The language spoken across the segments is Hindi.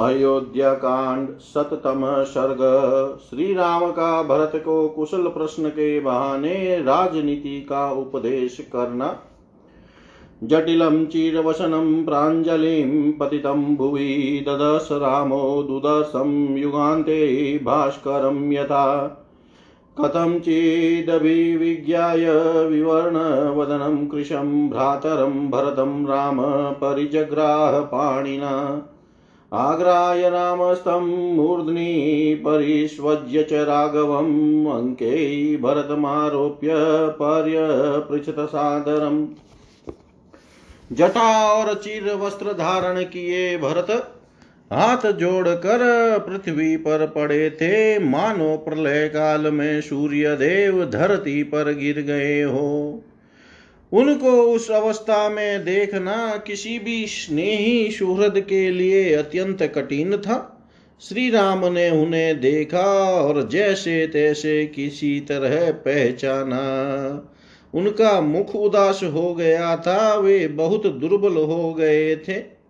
अयोध्या कांड शततम सर्ग। श्री राम का भरत को कुशल प्रश्न के बहाने राजनीति का उपदेश करना। जटिलं चिरवसनं प्राञ्जलिं पतितं भुवि ददश रामो दुदशं युगान्ते भास्करं यथा। कथञ्चिदभिविज्ञाय विवर्णवदनं कृशं भ्रातरं भरतं राम परिजग्राह पाणिना आग्राय रामस्तं मूर्ध्नि परिष्वज्य च राघवम् अङ्के भरतमारोप्य पर्यपृच्छत सादरम् जटा और चीर वस्त्र धारण किए भरत, हाथ जोड़कर पृथ्वी पर पड़े थे। मानो प्रलय काल में सूर्य देव धरती पर गिर गए हो। उनको उस अवस्था में देखना किसी भी स्नेही सुहृद के लिए अत्यंत कठिन था। श्री राम ने उन्हें देखा और जैसे तैसे किसी तरह पहचाना। उनका मुख उदास हो गया था, वे बहुत दुर्बल हो गए थे।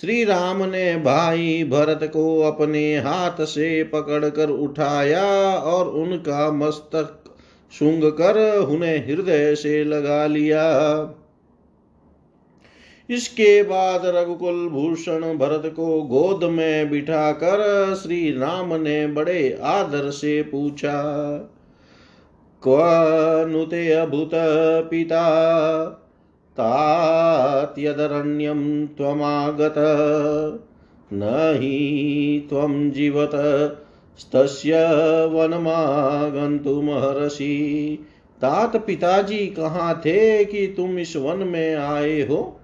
श्री राम ने भाई भरत को अपने हाथ से पकड़कर उठाया और उनका मस्तक सूंघ कर उन्हें हृदय से लगा लिया। इसके बाद रघुकुल भूषण भरत को गोद में बिठाकर श्री राम ने बड़े आदर से पूछा क्वनुते अभूत पिता, तात्यदरण्यं त्वमागत न हि त्वं जीवत स्तस्य वनमागन्तुमहर्षि तात पिताजी, कहाँ थे कि तुम इस वन में आए हो?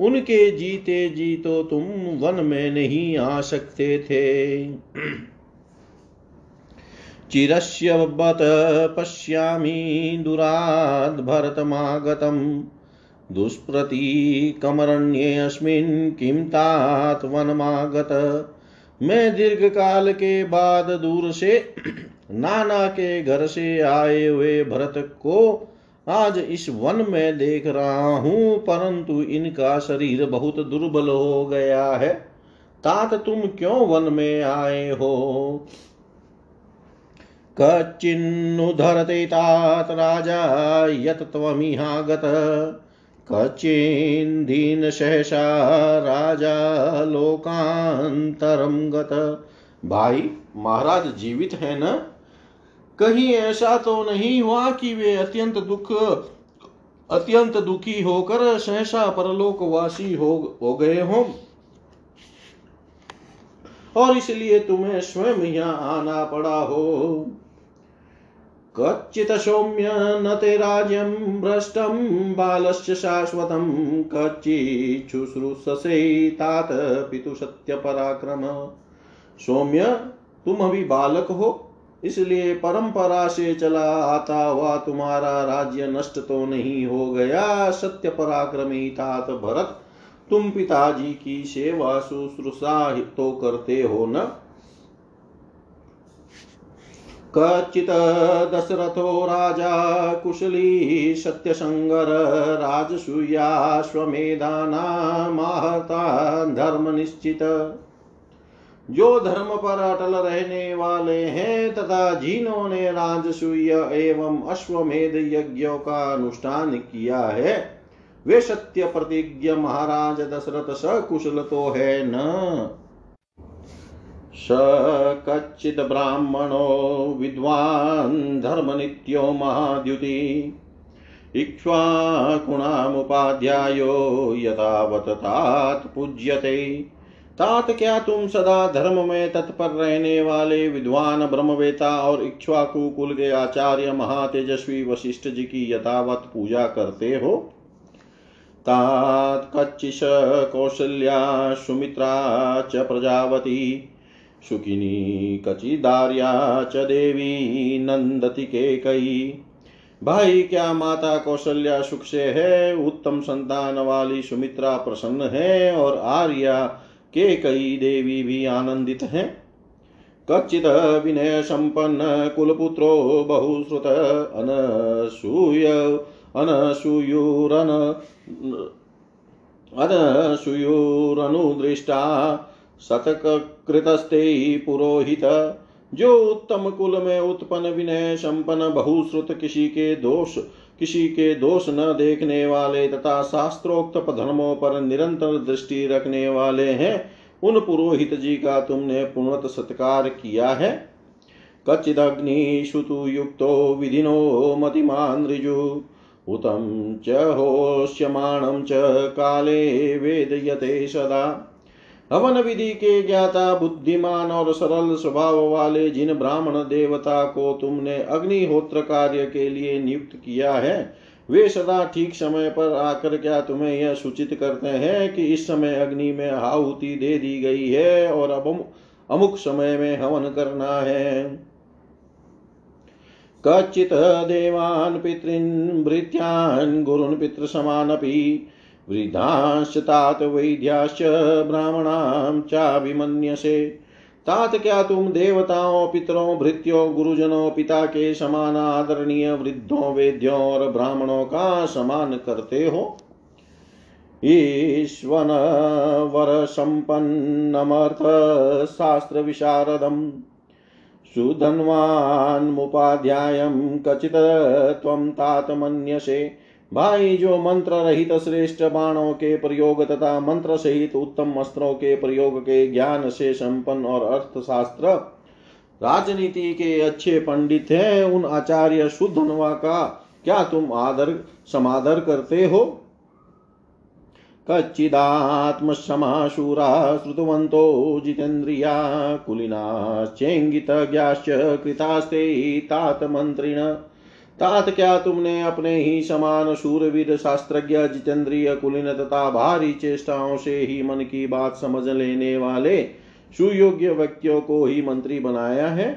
उनके जीते जी तो तुम वन में नहीं आ सकते थे। चिरस्य बत पश्यामि दुराद् भरतमागतम् दुष्प्रतीकमरण्येऽस्मिन् किं तात वनमागत? मैं दीर्घ काल के बाद दूर से नाना के घर से आए हुए भरत को आज इस वन में देख रहा हूँ, परंतु इनका शरीर बहुत दुर्बल हो गया है। तात तुम क्यों वन में आए हो? कच्चिन्नुधरते तात राजा, यत त्वमिहागत। कच्चिन्दीन सहसा राजा लोकांतरम गत। भाई, महाराज जीवित है न? कहीं ऐसा तो नहीं हुआ कि वे अत्यंत दुख, अत्यंत दुखी होकर सहसा परलोकवासी हो हो गए हों? और इसलिए तुम्हें स्वयं यहाँ आना पड़ा हो। कच्चित् सौम्य न ते राज्यं भ्रष्टं बालश्च शाश्वतं कच्चिच्छुश्रूषसे तात पितु सत्यपराक्रम। सौम्य, तुम अभी बालक हो, इसलिए परंपरा से चला आता हुआ तुम्हारा राज्य नष्ट तो नहीं हो गया। सत्य पराक्रमी तात भरत, तुम पिताजी की सेवा शुश्रूषा तो करते हो न? कच्चित् दशरथो राजा कुशली सत्यसङ्गर राजसूयाश्वमेधानामाहता धर्मनिश्चित जो धर्म पर अटल रहने वाले हैं तथा जिन्होंने राजसूय एवं अश्वमेध यज्ञों का अनुष्ठान किया है, वे सत्य प्रतिज्ञ महाराज दशरथ सकुशल तो है न। स कच्चित् ब्राह्मणो विद्वान् धर्मनित्यो महाद्युति। इक्ष्वाकुणामुपाध्यायो यथावत तात पूज्यते। तात क्या तुम सदा धर्म में तत्पर रहने वाले विद्वान ब्रह्मवेता और इक्ष्वाकु कुल के आचार्य महातेजस्वी वशिष्ठ जी की यथावत पूजा करते हो? तात कच्चिश कौशल्या सुमित्रा च प्रजावती सुखिनी कचिदार्या च देवी नंदति के कई भाई, क्या माता कौशल्या सुख से है? उत्तम संतान वाली सुमित्रा प्रसन्न है और आर्या के कई देवी भी आनंदित हैं। कच्चित विनय संपन्न कुलपुत्रो बहुश्रुत अनसूय, अनसूयुरन, अनसूयुरनुदृष्टा। शतकृतस्ते पुरोहित। जो उत्तम कुल में उत्पन्न विनय संपन्न बहुश्रुत किसी के दोष, किसी के दोष न देखने वाले तथा शास्त्रोक्त धर्मों पर निरंतर दृष्टि रखने वाले हैं, उन पुरोहित जी का तुमने पुण्वत सत्कार किया है। कच्चिदग्निषु युक्तो विधिनो मतिमान् ऋजु। उतं च होष्यमाणं च काले वेदयते सदा। हवन विधि के ज्ञाता, बुद्धिमान और सरल स्वभाव वाले जिन ब्राह्मण देवता को तुमने अग्निहोत्र कार्य के लिए नियुक्त किया है, वे सदा ठीक समय पर आकर क्या तुम्हें यह सूचित करते हैं कि इस समय अग्नि में आहुति दे दी गई है और अब अमुक समय में हवन करना है। कच्चित् देवान् पितॄन् भृत्यान् गुरुन् पितृसमानपि वृद्धाश्च तात वैद्याश्च ब्राह्मणां चाभिमन्यसे। तात क्या तुम देवताओं, पितरों, भृत्यों, गुरुजनों, पिता के समान आदरणीय वृद्धों, वेद्यों और ब्राह्मणों का समान करते हो? ईश्वन वर संपन्नमर्थ शास्त्र विशारदम। सुधन्वान्मुपाध्यायं कचित् त्वं तात मन्यसे। भाई जो मंत्र रहित श्रेष्ठ बाणों के प्रयोग तथा मंत्र सहित उत्तम अस्त्रों के प्रयोग के ज्ञान से संपन्न और अर्थशास्त्र, राजनीति के अच्छे पंडित हैं, उन आचार्य शुद्धनवा का क्या तुम आदर, समादर करते हो? कच्चिदात्मशमाशूरा श्रुतवन्तो जितेन्द्रिया कुलिनाश्चेङ्गितज्ञाश्च कृतास्ते तात मन्त्रिण तात क्या तुमने अपने ही समान शूरवीर शास्त्रज्ञ, जितेंद्रिय कुलीन तथा भारी चेष्टाओं से ही मन की बात समझ लेने वाले सुयोग्य व्यक्तियों को ही मंत्री बनाया है?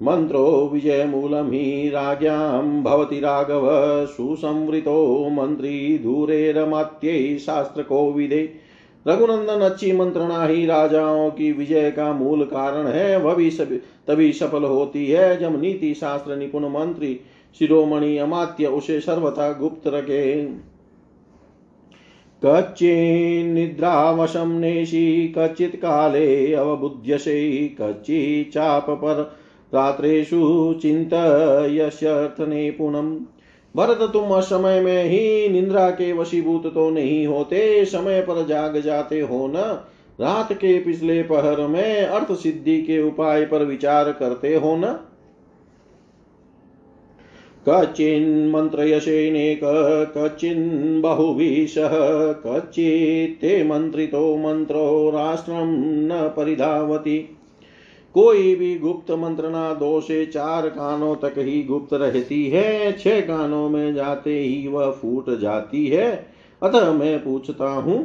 मन्त्रो विजयमूलं हि राज्ञां भवति राघव, सुसंवृतो मन्त्री धूरेरमात्यै शास्त्रकोविदे रघुनंदन अच्छी मंत्रणा ही राजाओं की विजय का मूल कारण है। वह भी तभी सफल होती है जब नीति शास्त्र निपुण मंत्री शिरोमणि अमात्य उसे सर्वथा गुप्त रखे कच्चिन्निद्रावशं नेषि कच्चित् काले अवबुध्यसे कच्चिच्चाप पर रात्रेषु चिन्तयस्यर्थनिपुणम् भरत तुम असमय में ही निंद्रा के वशीभूत तो नहीं होते, समय पर जाग जाते हो न। रात के पिछले पहर में अर्थ सिद्धि के उपाय पर विचार करते हो न। कच्चिन्मन्त्रयशेनेक कच्चिन् बहुभिषः कच्चित्ते मन्त्रितो मन्त्रो राष्ट्रं न परिधावति। कोई भी गुप्त मंत्रणा दो से चार कानों तक ही गुप्त रहती है, छह कानों में जाते ही वह फूट जाती है। अतः मैं पूछता हूँ,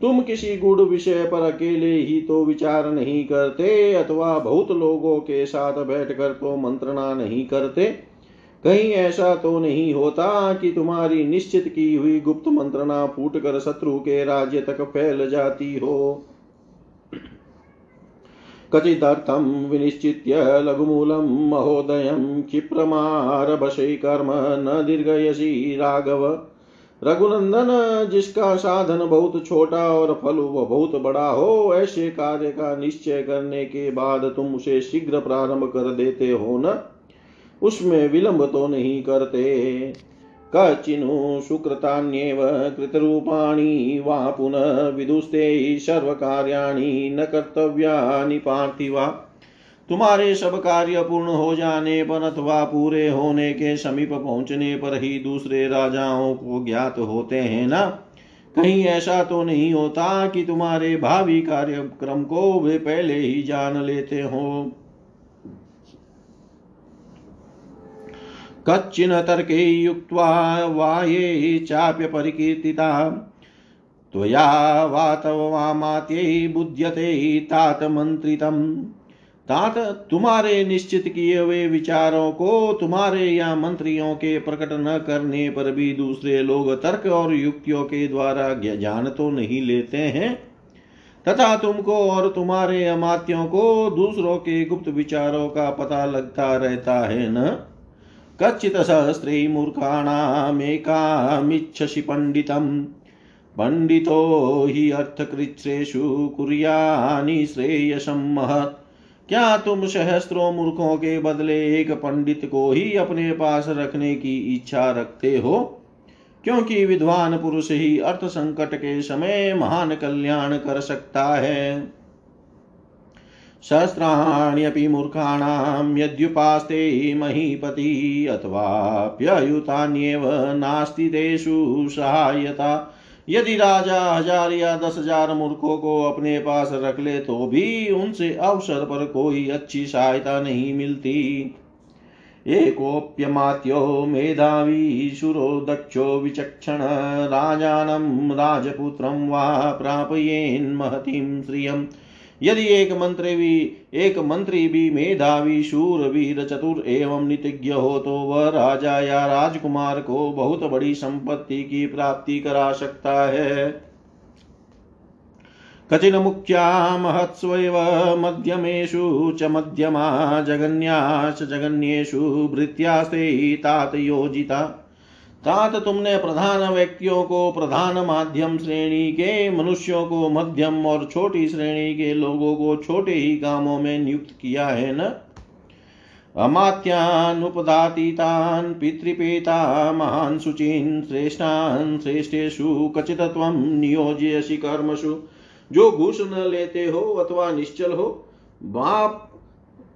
तुम किसी गुड़ विषय पर अकेले ही तो विचार नहीं करते, अथवा बहुत लोगों के साथ बैठकर तो मंत्रणा नहीं करते? कहीं ऐसा तो नहीं होता कि तुम्हारी निश्चित की हुई गुप्त मंत्रणा फूट कर शत्रु के राज्य तक फैल जाती हो। कचिदर्थं विनिश्चित्य लघुमूलं महोदयं क्षिप्रमारभसे कर्म न दीर्घयसी राघव। रघुनंदन, जिसका साधन बहुत छोटा और फल बहुत बड़ा हो, ऐसे कार्य का निश्चय करने के बाद तुम उसे शीघ्र प्रारंभ कर देते हो न? उसमें विलंब तो नहीं करते। कचिनु सुकृतान्येव कृतरूपाणि वा पुनः विदुस्ते सर्वकार्याणि न कर्तव्यानि पार्थिवा। तुम्हारे सब कार्य पूर्ण हो जाने पर अथवा पूरे होने के समीप पहुँचने पर ही दूसरे राजाओं को ज्ञात होते हैं ना? कहीं ऐसा तो नहीं होता कि तुम्हारे भावी कार्यक्रम को वे पहले ही जान लेते हो। कच्चिन तर्के युक्त्वा वा ये चाप्य परिकीर्तिता। त्वया वा तव बुध्यते तात मंत्रितम तात तुम्हारे निश्चित किए हुए विचारों को तुम्हारे या मंत्रियों के प्रकट न करने पर भी दूसरे लोग तर्क और युक्तियों के द्वारा ज्ञान तो नहीं लेते हैं। तथा तुमको और तुम्हारे अमात्यों को दूसरों के गुप्त विचारों का पता लगता रहता है न? कच्चित् सहस्री मूर्खाणामेकामिच्छसि पण्डितम् पंडितो हि अर्थकृच्छ्रेषु कुर्यानि श्रेयसं महत्। क्या तुम सहस्त्रों मूर्खों के बदले एक पंडित को ही अपने पास रखने की इच्छा रखते हो? क्योंकि विद्वान पुरुष ही अर्थ संकट के समय महान कल्याण कर सकता है। सहस्राण्यपि मूर्खाणां यद्युपास्ते महीपति अथवाप्ययुतान्येव नास्ति तेषु सहायता। यदि राजा हज़ार या दस हज़ार मूर्खों को अपने पास रख ले तो भी उनसे अवसर पर कोई अच्छी सहायता नहीं मिलती। एकोऽप्यमात्यो मेधावी शुरो दक्षो विचक्षण, राजानं राजपुत्रं वा प्रापयेन्महतीं श्रियम्। यदि एक मंत्री भी, एक मंत्री भी मेधावी शूर वीर चतुर एवं नितिज्ञ हो तो वह राजा या राजकुमार को बहुत बड़ी संपत्ति की प्राप्ति करा सकता है। कचिन मुख्या महत्स्वैव मध्यमेषु च मध्यमा जगन्याश्च जगन्येषु भृत्यास्ते तात योजिता। तात तुमने प्रधान व्यक्तियों को प्रधान माध्यम श्रेणी के मनुष्यों को मध्यम और छोटी श्रेणी के लोगों को छोटे ही कामों में नियुक्त किया है न? अमात्यानुपदातीतान् पितृपेता महान् शुचीन्, श्रेष्ठान्, श्रेष्ठेषु कचित नियोजयसि कर्मसु जो घूस न लेते हो अथवा निश्चल हो, बाप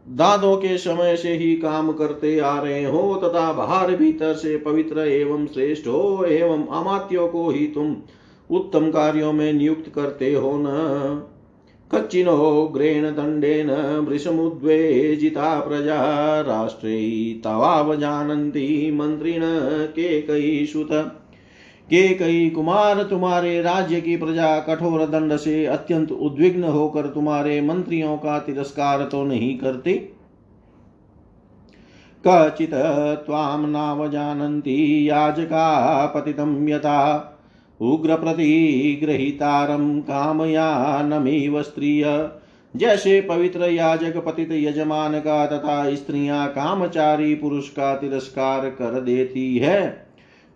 दादों के समय से ही काम करते आ रहे हो, तथा बाहर भीतर से पवित्र एवं श्रेष्ठ हो, एवं अमात्यों को ही तुम उत्तम कार्यों में नियुक्त करते हो न। कच्चिनो, ग्रेण दंडेन, वृषमुद्वेजिता प्रजा, राष्ट्रे के कई सुत। के कई कुमार तुम्हारे राज्य की प्रजा कठोर दंड से अत्यंत उद्विग्न होकर तुम्हारे मंत्रियों का तिरस्कार तो नहीं करते? कचित त्वां नावजानन्ति याजका पतितं यथा। उग्रप्रतिगृहीतारं कामयानमिव स्त्रिय। जैसे पवित्र याजक पतित यजमान का तथा स्त्रियाँ कामचारी पुरुष का तिरस्कार कर देती है।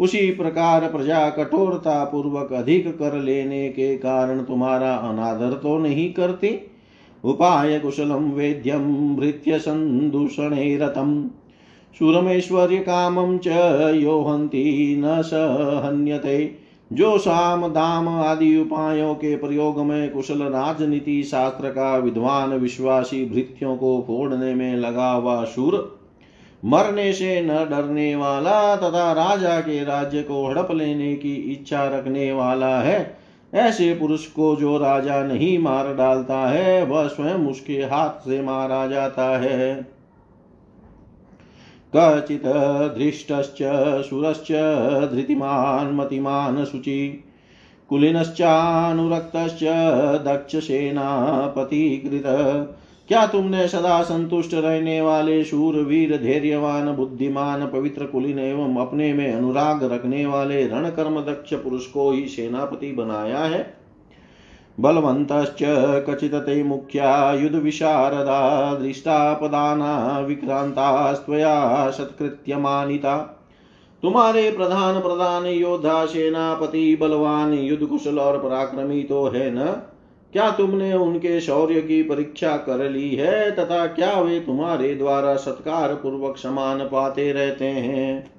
उसी प्रकार प्रजा कठोरता पूर्वक अधिक कर लेने के कारण तुम्हारा अनादर तो नहीं करती। उपाय कुशलम वेद्यम भृत्य संदूषणे रतम। सुरमेश्वर्य कामम च यो हंति न सहन्यते। जो साम दाम आदि उपायों के प्रयोग में कुशल राजनीति शास्त्र का विद्वान विश्वासी भृत्यों को फोड़ने में लगा हुआ शूर मरने से न डरने वाला तथा राजा के राज्य को हड़प लेने की इच्छा रखने वाला है। ऐसे पुरुष को जो राजा नहीं मार डालता है, वह स्वयं उसके हाथ से मारा जाता है। कचित धृष्टश्च, सुरश्च, धृतिमान्, मतिमान्, शुचि, कुलीनश्चानुरक्तश्च, दक्षसेनापतिकृत क्या तुमने सदा संतुष्ट रहने वाले शूर वीर धैर्यवान, बुद्धिमान, पवित्र कुलीन एवं अपने में अनुराग रखने वाले रण कर्म दक्ष पुरुष को ही सेनापति बनाया है? बलवन्तश्च कचित ते मुख्या युद्ध विशारदा दृष्टापदाना विक्रांतास्त्वया सत्कृत्यमानिता। तुम्हारे प्रधान प्रधान योद्धा, सेनापति, बलवान युद्ध कुशल और पराक्रमी तो है न? क्या तुमने उनके शौर्य की परीक्षा कर ली है तथा क्या वे तुम्हारे द्वारा सत्कार पूर्वक समान पाते रहते हैं?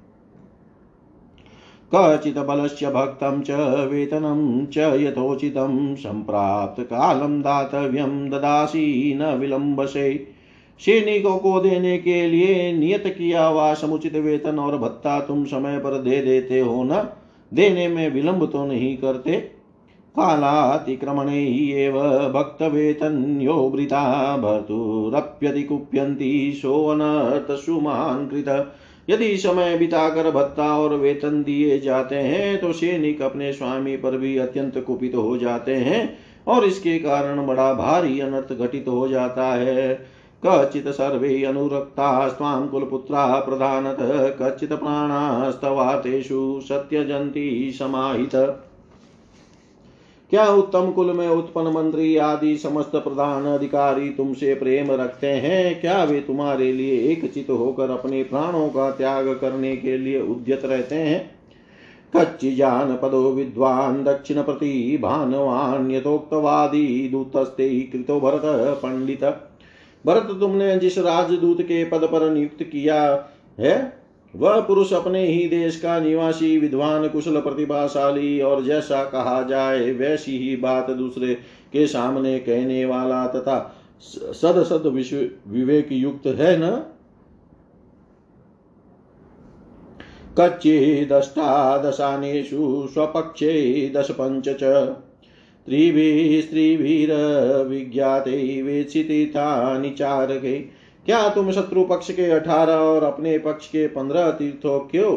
कचित बलस्य भक्तं च वेतनं च यथोचितं सम्प्राप्त कालं दातव्यं ददासी न विलम्बसे। सैनिकों को देने के लिए नियत किया हुआ समुचित वेतन और भत्ता तुम समय पर दे देते हो न? देने में विलंब तो नहीं करते। कालातिक्रमणे एव भक्तवेतन्यो वृता भर्तुरप्यतिकुप्यन्ति सोऽनर्थसु महान् कृत यदि समय बिताकर भत्ता और वेतन दिए जाते हैं तो सैनिक अपने स्वामी पर भी अत्यंत कुपित हो जाते हैं और इसके कारण बड़ा भारी अनर्थ घटित हो जाता है। कचित सर्वे अनुरक्ता स्वां कुलपुत्रा प्रधानतः। कचित प्राणास्तवातेषु सत्यजन्ति समाहित। क्या उत्तम कुल में उत्पन्न मंत्री आदि समस्त प्रधान अधिकारी तुमसे प्रेम रखते हैं? क्या वे तुम्हारे लिए एक चित होकर अपने प्राणों का त्याग करने के लिए उद्यत रहते हैं? कच्चिजानपदो विद्वान् दक्षिणप्रतिभानवान् यथोक्तवादी, दूतस्ते कृतो भरत, पंडित। भरत, तुमने जिस राजदूत के पद पर नियुक्त किया है वह पुरुष अपने ही देश का निवासी, विद्वान, कुशल, प्रतिभाशाली और जैसा कहा जाए, वैसी ही बात दूसरे के सामने कहने वाला तथा सद सद विवेक युक्त है न? कच्चे दस्ता स्वपक्षे दश पञ्च च त्रिभिः स्त्रीभिरविज्ञाते वेत्सितानि चारके क्या तुम शत्रु पक्ष के अठारह और अपने पक्ष के पंद्रह तीर्थों क्यों?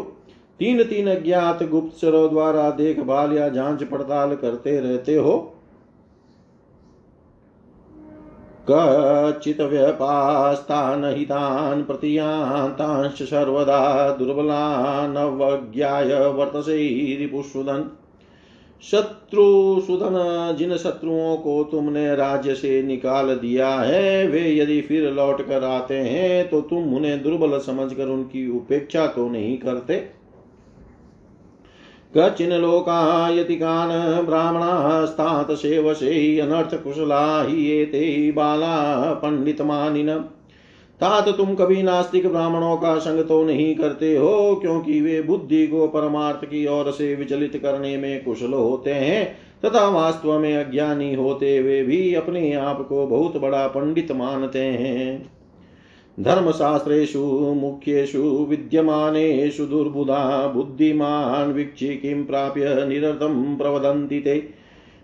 तीन तीन अज्ञात गुप्तचरों द्वारा देखभाल या जाँच पड़ताल करते रहते हो? कचित् व्यपास्तान् हितान् प्रतियान्तांश्च सर्वदा दुर्बलानवज्ञाय वर्तसे रिपुसुदन् शत्रुसुदन जिन शत्रुओं को तुमने राज्य से निकाल दिया है, वे यदि फिर लौट कर आते हैं तो तुम उन्हें दुर्बल समझकर उनकी उपेक्षा तो नहीं करते। कचिन लोकायतिकान् ब्राह्मणास्तात सेवसे अनर्थकुशला हि एते बाला पंडितमानिन तात तुम कभी नास्तिक ब्राह्मणों का संग तो नहीं करते हो, क्योंकि वे बुद्धि को परमार्थ की ओर से विचलित करने में कुशल होते हैं, तथा वास्तव में अज्ञानी होते हुए भी अपने आप को बहुत बड़ा पंडित मानते हैं। धर्मशास्त्रेषु, मुख्येषु, विद्यमानेषु दुर्बुधा, बुद्धिमान्, वीक्षि किं प्राप्य निरतं प्रवदन्ति ते।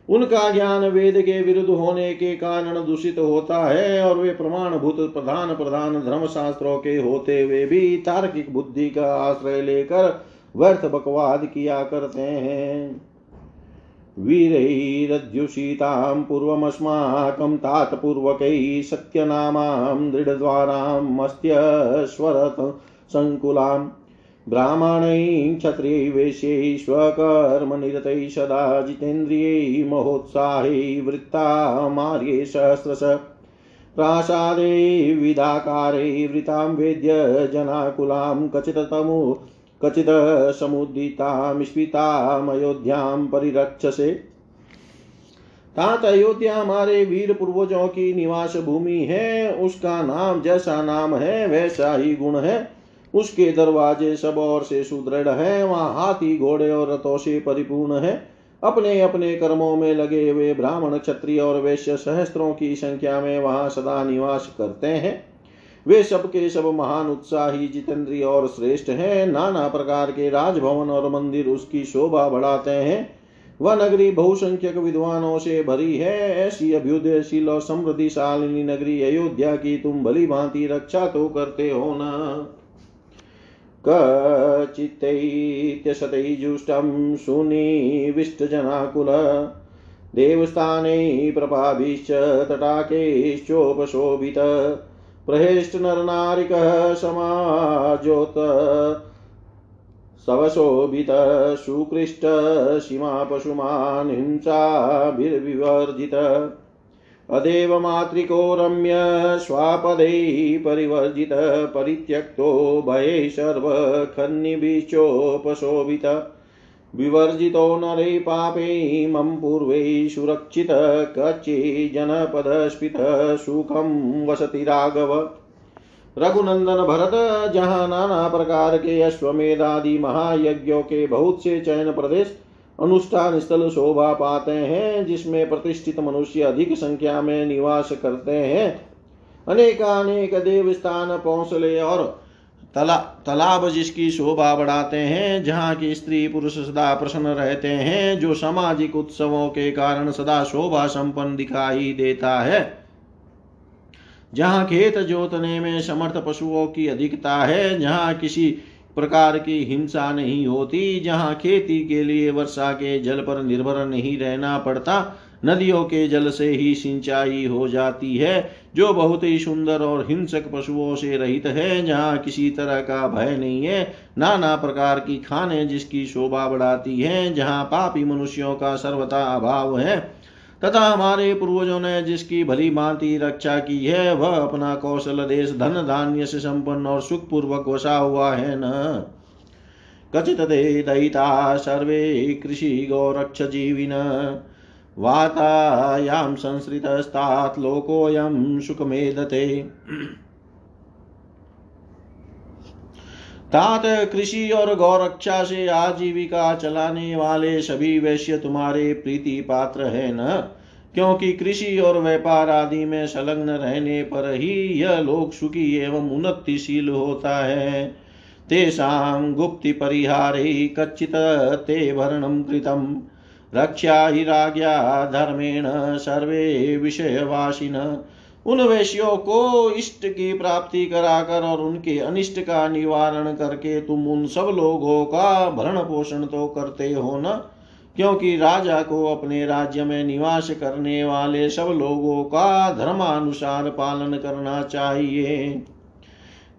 उनका ज्ञान वेद के विरुद्ध होने के कारण दूषित होता है और वे प्रमाणभूत प्रधान प्रधान धर्म शास्त्रों के होते हुए भी तार्किक बुद्धि का आश्रय लेकर व्यर्थ बकवाद किया करते हैं। वीरैरध्युषितां पूर्वमस्माकं तात्पूर्वकैः सत्यनामां दृढद्वारामस्त्यश्वरत सङ्कुलां ब्राह्मणैः क्षत्रियैः स्वकर्मनिरतैः सदा जितेन्द्रियै महोत्साहै वृत्ता मार्गे सहस्रश। प्रासादे विदाकारे वृतां वेद्य जनाकुलां कचिततमु कचित समुदितां स्फीतामयोध्यां परिरक्षसे। तात अयोध्या हमारे वीर पूर्वजों की निवास भूमि है, उसका नाम जैसा नाम है, वैसा ही गुण है। उसके दरवाजे सब और से सुदृढ़ है, वहाँ हाथी, घोड़े और रथों से परिपूर्ण है। अपने अपने कर्मों में लगे हुए ब्राह्मण, क्षत्रिय और वैश्य सहस्त्रों की संख्या में वहाँ सदा निवास करते हैं। वे सब के सब महान उत्साही, जितेंद्रिय और श्रेष्ठ हैं। नाना प्रकार के राजभवन और मंदिर उसकी शोभा बढ़ाते हैं। वह नगरी बहुसंख्यक विद्वानों से भरी है। ऐसी अभ्युदयशील और समृद्धिशालिनी नगरी अयोध्या की तुम भली भांति रक्षा तो करते हो न। कचित्तैत्यशतैजुष्टं सुनिविष्टजनाकुल देवस्थाने प्रभाभिश्च तटाकेश्चोपशोभित। प्रहेष्ट नर नारिक समाजोत सवशोभित। सुकृष्ट सीमा पशुमान् हिंसाभिर्विवर्जित। अदेव मातृको रम्य स्वापदै परिवर्जित परित्यक्तो भये सर्वखन्निभिश्चोपशोभित। विवर्जितो नरे पापे मम पूर्वे सुरक्षित, कच्चे जनपदस्फित सुखम वसति राघव। रघुनंदन भरत, जहाँ नाना प्रकार के अश्वमेधादि महायज्ञों के बहुत से चयन प्रदेश अनुष्ठान स्थल शोभा पाते हैं, जिसमें प्रतिष्ठित मनुष्य अधिक संख्या में निवास करते हैं। अनेकानेक देव स्थान पौंसले और तला, तालाब जिसकी शोभा बढ़ाते हैं, जहाँ की स्त्री पुरुष सदा प्रसन्न रहते हैं, जो सामाजिक उत्सवों के कारण सदा शोभा संपन्न दिखाई देता है। जहाँ खेत जोतने में समर्थ पशुओं की अधिकता है, जहाँ किसी प्रकार की हिंसा नहीं होती, जहाँ खेती के लिए वर्षा के जल पर निर्भर नहीं रहना पड़ता, नदियों के जल से ही सिंचाई हो जाती है, जो बहुत ही सुंदर और हिंसक पशुओं से रहित है, जहाँ किसी तरह का भय नहीं है। नाना प्रकार की खाने जिसकी शोभा बढ़ाती है, जहाँ पापी मनुष्यों का सर्वथा अभाव है। तथा हमारे पूर्वजों ने जिसकी भली भांति रक्षा की है, वह अपना कौशल देश धन धान्य से संपन्न और सुखपूर्वक वसा हुआ है न। कचित दे दयिता सर्वे कृषि गौरक्ष जीविन। वातायां संसृतस्तात् लोकोऽयं सुखमेधते। तात कृषि और गौरक्षा से आजीविका चलाने वाले सभी वैश्य तुम्हारे प्रीति पात्र है न? क्योंकि कृषि और व्यापार आदि में संलग्न रहने पर ही यह लोक सुखी एवं उन्नतिशील होता है। तेषां गुप्तिपरिहारे कच्चित् ते भरणं कृतं रक्षा हि राज्ञा धर्मेण सर्वे विषयवासिन। उन वैश्यों को इष्ट की प्राप्ति कराकर और उनके अनिष्ट का निवारण करके तुम उन सब लोगों का भरण पोषण तो करते हो न? क्योंकि राजा को अपने राज्य में निवास करने वाले सब लोगों का धर्मानुसार पालन करना चाहिए।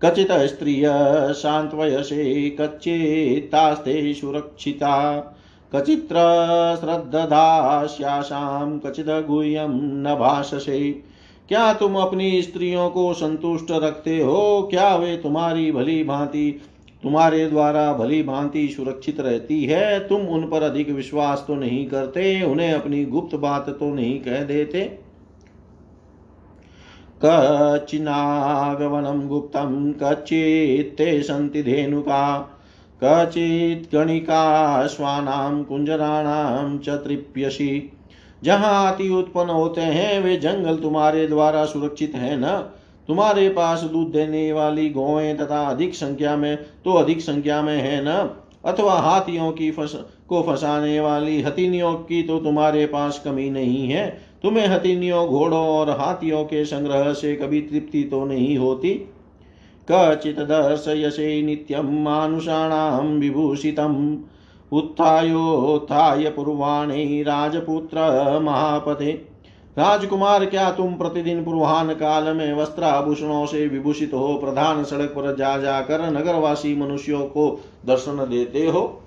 कचित स्त्रिय, शांतवयसे कच्चित्तास्ते सुरक्षिता, कचित्र श्रद्धास्यासां कचिद गुह्यं न भाषसे क्या तुम अपनी स्त्रियों को संतुष्ट रखते हो? क्या वे तुम्हारी भली भांति, तुम्हारे द्वारा भली भांति सुरक्षित रहती है? तुम उन पर अधिक विश्वास तो नहीं करते, उन्हें अपनी गुप्त बात तो नहीं कह देते? कचिनागवनं गुप्तं कचित्ते सन्ति धेनुका, कचित् गणिकाश्वानां कुञ्जराणां च तृप्यसि। जहाँ हाथी उत्पन्न होते हैं, वे जंगल तुम्हारे द्वारा सुरक्षित है न? तुम्हारे पास दूध देने वाली गौएँ तथा अधिक संख्या में तो अधिक संख्या में है न? अथवा हाथियों की फस, को फंसाने वाली हथिनियों की तो तुम्हारे पास कमी नहीं है? तुम्हें हथिनियों, घोड़ों और हाथियों के संग्रह से कभी तृप्ति तो नहीं होती? कचित दर्शयसे नित्यम मानुषाणाम विभूषितम। उत्थायोत्थाय पूर्वाणे राजपुत्र महापते। राजकुमार, क्या तुम प्रतिदिन पूर्वाहन काल में वस्त्राभूषणों से विभूषित हो? प्रधान सड़क पर जा जाकर नगरवासी मनुष्यों को दर्शन देते हो।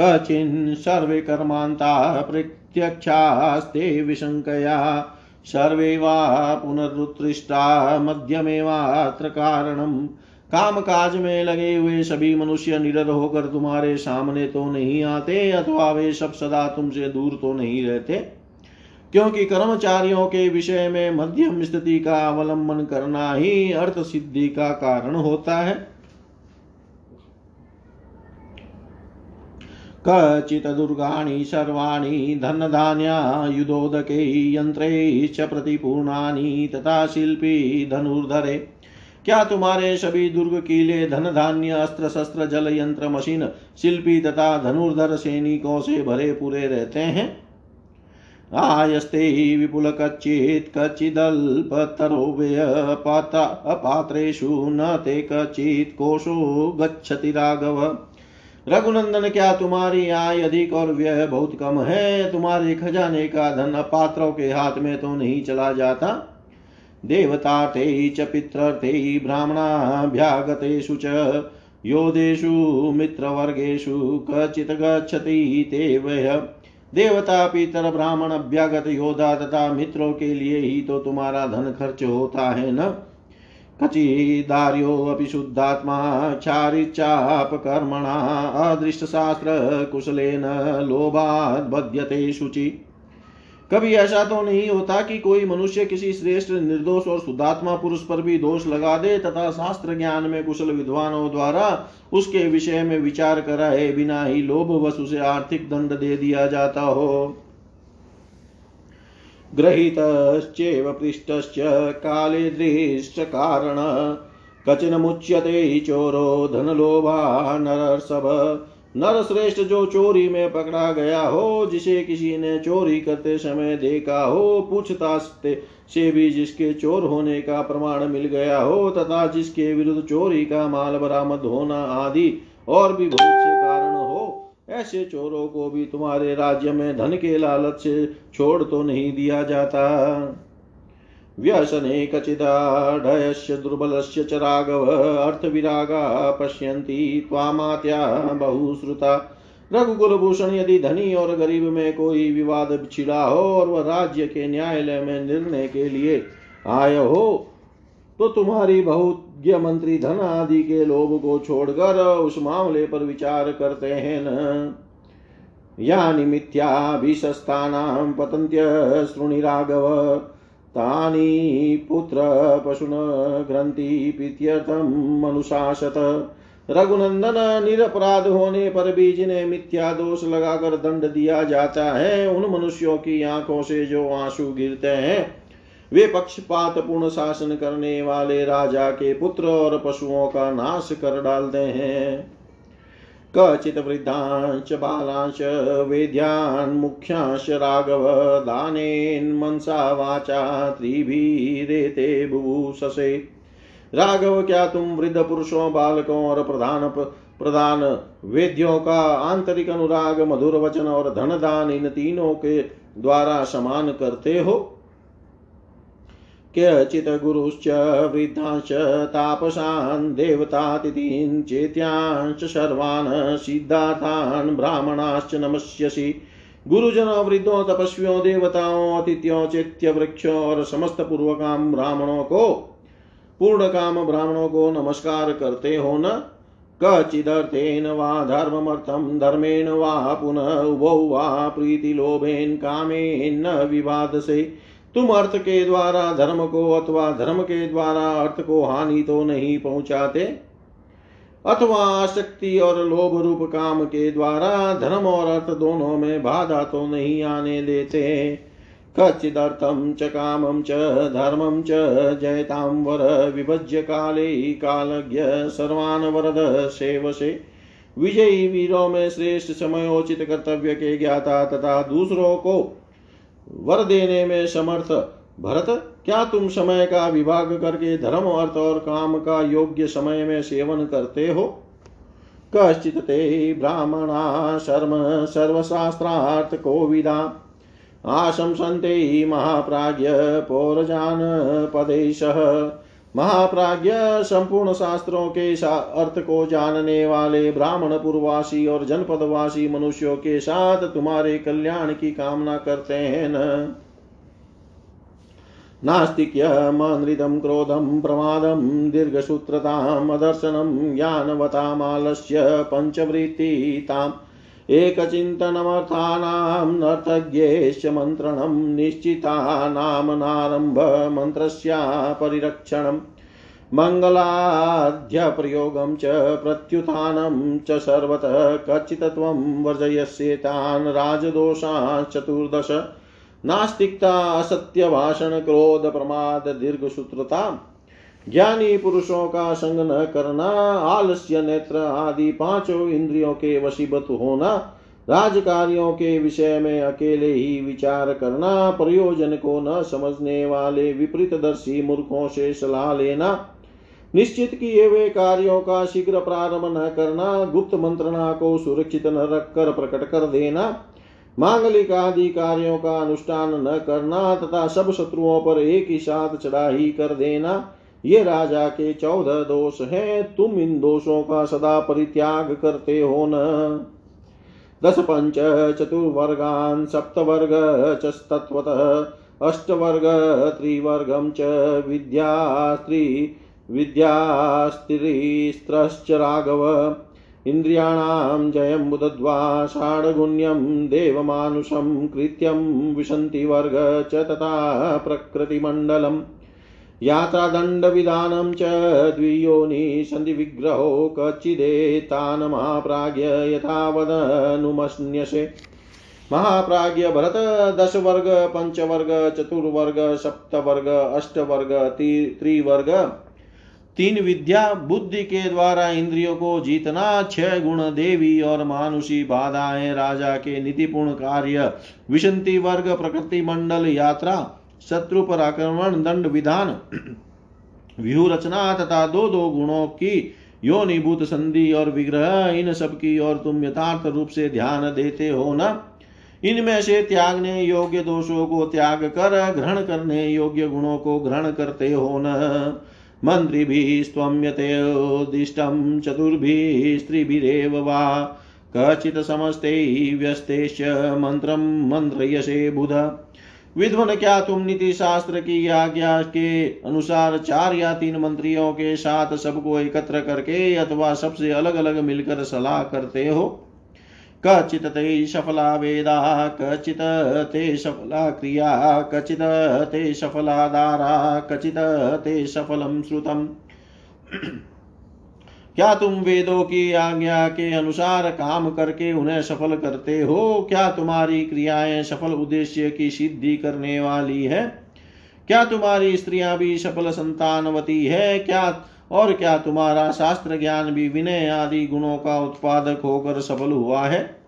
कचिन सर्वे कर्मांता प्रत्यक्षास्ते विशंकया। सर्वे वा पुनरुत्कृष्टा मध्यमेवात्र कारणम। काम काज में लगे हुए सभी मनुष्य निडर होकर तुम्हारे सामने तो नहीं आते, अथवा वे सब सदा तुमसे दूर तो नहीं रहते। क्योंकि कर्मचारियों के विषय में मध्यम स्थिति का अवलंबन करना ही अर्थ सिद्धि का कारण होता है। कचित दुर्गा दुर्गाणि सर्वाणि धनधान्यायुधोदके यन्त्रे च प्रतिपूर्णानि तथा शिल्पी धनुर्धरे क्या तुम्हारे सभी दुर्ग किले धन धान्य, अस्त्र शस्त्र, जल यंत्र, मशीन, शिल्पी तथा धनुर्धर सैनिकों से भरे पूरे रहते हैं? आयस्ते विपुल कच्चित् कच्चिदल्पतरो अपात्रेषु न ते कच्चित् कोशो गच्छति राघव। रघुनंदन, क्या तुम्हारी आय अधिक और व्यय बहुत कम है? तुम्हारे खजाने का धन अपात्रों के हाथ में तो नहीं चला जाता। देवतार्थे च पितृर्थे ब्राह्मणाभ्यागतेषु च योधेषु मित्रवर्गेषु कचित् गच्छति ते वय देवता, पितर, ब्राह्मण, अभ्यागत, योद्धा तथा मित्रों के लिए ही तो तुम्हारा धन खर्च होता है न? कचिदार्योऽपि शुद्धात्मा क्षारिच्चापकर्मणा अदृष्टशास्त्रकुशलेन लोभाद् बध्यते शुचि। कभी ऐसा तो नहीं होता कि कोई मनुष्य किसी श्रेष्ठ, निर्दोष और शुद्धात्मा पुरुष पर भी दोष लगा दे तथा शास्त्र ज्ञान में कुशल विद्वानों द्वारा उसके विषय में विचार कराए बिना ही लोभ वश उसे आर्थिक दंड दे दिया जाता हो। ग्रहीतश्चेव पृष्ठश्च, काले दृष्ट कारण, कचिन मुच्यते चोरो धनलोभा नरसभ नर श्रेष्ठ जो चोरी में पकड़ा गया हो, जिसे किसी ने चोरी करते समय देखा हो पूछताछ से भी जिसके चोर होने का प्रमाण मिल गया हो, तथा जिसके विरुद्ध चोरी का माल बरामद होना आदि और भी बहुत से कारण हो, ऐसे चोरों को भी तुम्हारे राज्य में धन के लालच से छोड़ तो नहीं दिया जाता। व्यसने कचिदाढयस्य दुर्बलस्य च राघव अर्थविरागा पश्यन्ति त्वामात्या बहुश्रुता। रघुकुल भूषण यदि धनी और गरीब में कोई विवाद छिड़ा हो और वह राज्य के न्यायालय में निर्णय के लिए आय हो तो तुम्हारी बहुज्ञ मंत्री धन आदि के लोभ को छोड़कर उस मामले पर विचार करते हैं। न यानि मिथ्याभिशस्तानां पतन्त्य शृणि राघव। तानि पुत्र पशुन ग्रंथि प्रीत्यर्थम अनुशासत। रघुनंदन निरपराध होने पर भी जिन्हें मिथ्या दोष लगाकर दंड दिया जाता है उन मनुष्यों की आँखों से जो आँसू गिरते हैं। वे पक्षपात पूर्ण शासन करने वाले राजा के पुत्र और पशुओं का नाश कर डालते हैं। वृद्धांश बालांश, वेद्यान्, मुख्यांश, राघव, दानेन, मनसा, वाचा, त्रिभिरेते बुभूषसे राघव, क्या तुम वृद्ध पुरुषों, बालकों और प्रधान प्रधान वेद्यों का आंतरिक अनुराग, मधुर वचन और धन दान इन तीनों के द्वारा समान करते हो? क्यचित् गुरुश्च वृद्धांश्च तापसान् देवतातिथीन् चेत्यांश्च सर्वान् सिद्धार्थान् ब्राह्मणाश्च नमस्यसि। गुरुजनों, वृद्धों तपस्वियों देवताओं अतिथियों चैत्य, वृक्षों और समस्त पूर्वकाम ब्राह्मणों को पूर्ण काम ब्राह्मणों को नमस्कार करते हो न। कचिदर्थेन वा धर्ममर्थं धर्मेण वा पुनः उभौ वा प्रीतिलोभेन कामेन न विवादसे। तुम अर्थ के द्वारा धर्म को अथवा धर्म के द्वारा अर्थ को हानि तो नहीं पहुंचाते? अथवा शक्ति और लोभ रूप काम के द्वारा धर्म और अर्थ दोनों में बाधा तो नहीं आने देते? कच्चिदर्थं च कामं च धर्मं च जयतां वर विभज्य काले कालज्ञ सर्वान् वरद सेवसे। विजयी वीरों में श्रेष्ठ समयोचित कर्तव्य के ज्ञाता तथा दूसरों को वर देने में समर्थ। भरत, क्या तुम समय का विभाग करके धर्म, अर्थ और काम का योग्य समय में सेवन करते हो? कश्चित ते ब्राह्मणा शर्म, सर्वशास्त्रार्थ कोविदा आशंसन्ते महाप्राज्य पौरजान पदेशः। महाप्राज्य संपूर्ण शास्त्रों के अर्थ को जानने वाले ब्राह्मण पूर्ववासी और जनपदवासी मनुष्यों के साथ तुम्हारे कल्याण की कामना करते हैं। न नास्तिक्यमनृतं क्रोधं, प्रमादं दीर्घसूत्रताम् अदर्शनं, ज्ञानवतामालस्य पञ्चवृत्तिताम् एकचिन्तनमर्थानां नर्तज्ञेश्च मन्त्रणं निश्चितानामनारम्भ मन्त्रस्या परिरक्षणम् मङ्गलाध्यप्रयोगं च प्रत्युत्थानं च सर्वतः कच्चित्त्वं वर्जयस्येतान् राजदोषान् चतुर्दश। नास्तिकता ज्ञानी पुरुषों का संग न करना, आलस्य, नेत्र आदि पाँचों इंद्रियों के वशीभूत होना, राजकार्यों के विषय में अकेले ही विचार करना, प्रयोजन को न समझने वाले विपरीत दर्शी मूर्खों से सलाह लेना, निश्चित किए हुए कार्यों का शीघ्र प्रारंभ न करना, गुप्त मंत्रणा को सुरक्षित न रखकर प्रकट कर देना, मांगलिक आदि कार्यों का अनुष्ठान न करना, तथा सब शत्रुओं पर एक ही साथ चढ़ाई कर देना ये राजा के चौदह दोष हैं, तुम इन दोषों का सदा परित्याग करते हो न। दस पंच, चतुर्वर्गान्, सप्तवर्ग च तत्वतः अष्टवर्ग, त्रिवर्गं च विद्यास्त्री विद्यास्त्रीस्त्रश्च राघव। इन्द्रियाणां जयं बुदद्वा षाड्गुण्यं देवमानुषं, कृत्यं विशन्तिवर्ग च तथा प्रकृतिमण्डलम्। यात्रादण्डविधानं च द्वियोनि सन्धिविग्रहो कच्चिदेतान् महाप्राज्य यथावदनुमन्यसे। महाप्राज्य भरत दश वर्ग पंचवर्ग चतुर्वर्ग सप्त वर्ग अष्ट वर्ग त्रिवर्ग, तीन विद्या, बुद्धि के द्वारा इंद्रियों को जीतना, छह गुण देवी और मानुषी बाधाएँ, राजा के नीतिपूर्ण कार्य, विशंति वर्ग, प्रकृति मंडल, यात्रा शत्रु पर आक्रमण दंड विधान व्यू रचना तथा दो दो गुणों की योनिभूत संधि और विग्रह, इन सब की और तुम यथार्थ रूप से ध्यान देते हो न। इनमें से त्यागने योग्य दोषों को त्याग कर, ग्रहण करने योग्य गुणों को ग्रहण करते हो न। मंत्रिभिः स्वम्यतेदिष्टं चतुर्भिः स्त्रीभिरेव वा। कचित् समस्ते व्यस्तेश्च मन्त्रं मन्त्रयसे बुध। विद्वन क्या तुम नीति शास्त्र की आज्ञा के अनुसार चार या तीन मंत्रियों के साथ सबको एकत्र करके अथवा सबसे अलग अलग मिलकर सलाह करते हो? कचित ते सफला वेदा, कचित ते सफला क्रिया, कचित ते सफला दारा, कचित ते सफलम श्रुतम। क्या तुम वेदों की आज्ञा के अनुसार काम करके उन्हें सफल करते हो? क्या तुम्हारी क्रियाएँ सफल उद्देश्य की सिद्धि करने वाली है? क्या तुम्हारी स्त्रियाँ भी सफल संतानवती है? क्या और क्या तुम्हारा शास्त्र ज्ञान भी विनय आदि गुणों का उत्पादक होकर सफल हुआ है?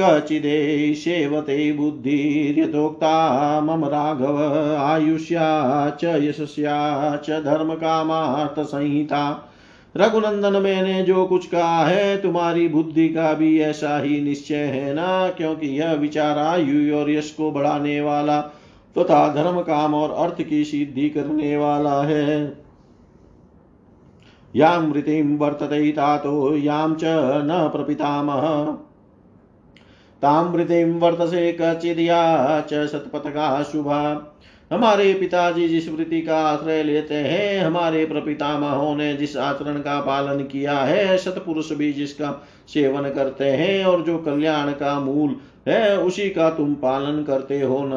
कचिदे सेवते बुद्धिर्यथोक्ता मम राघव आयुष्या च यशस्या च धर्म कामार्थ संहिता रघुनंदन मैंने जो कुछ कहा है, तुम्हारी बुद्धि का भी ऐसा ही निश्चय है ना? क्योंकि यह विचार आयु और यश को बढ़ाने वाला तथा तो धर्म, काम और अर्थ की सिद्धि करने वाला है। यां मृतिम वर्तते तातो याम च न प्रपितामह। तामृतिम वर्तसे कचिदिया च सतपथका शुभा। हमारे पिताजी जिस वृत्ति का आश्रय लेते हैं, हमारे प्रपितामहों ने जिस आचरण का पालन किया है, सतपुरुष भी जिसका सेवन करते हैं और जो कल्याण का मूल है, उसी का तुम पालन करते हो न।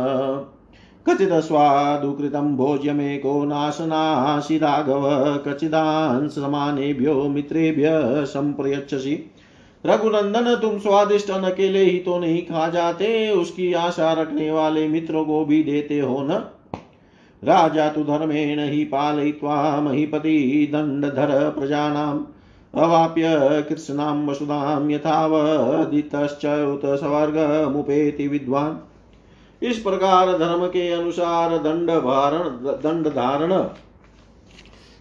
कचित स्वादुकृतं भोज्यमेको नाशनाशि राघव कचिदांश समानेभ्यो मित्रेभ्य संप्रयच्छसि। रघुनंदन, तुम स्वादिष्ट अकेले ही तो नहीं खा जाते, उसकी आशा रखने वाले मित्रों को भी देते हो न। राजा तु धर्मेण हि पालयित्वा महीपति दण्डधर प्रजानाम्। अवाप्य कृत्स्नां वसुधां यथावदितश्च उत स्वर्गमुपेति विद्वान्। इस प्रकार धर्म के अनुसार दंड भारण दंड धारण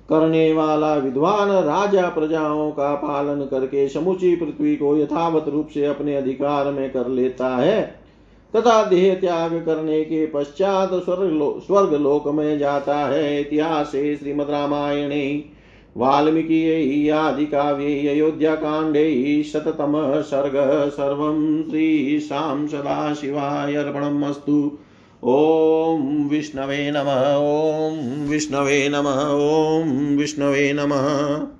करने वाला विद्वान राजा प्रजाओं का पालन करके समुची पृथ्वी को यथावत रूप से अपने अधिकार में कर लेता है। तथा देह त्याग करने के पश्चात स्वर्ग लो, स्वर्ग लोक में जाता है। इतिहास श्रीमद रामायणे वाल्मीकि आदि काव्ये अयोध्या कांडे शततम सर्ग सर्व श्रीशां सदाशिवाय अर्पणम् अस्तु ॐ विष्णवे नमः ॐ विष्णवे नमः ॐ विष्णवे नमः।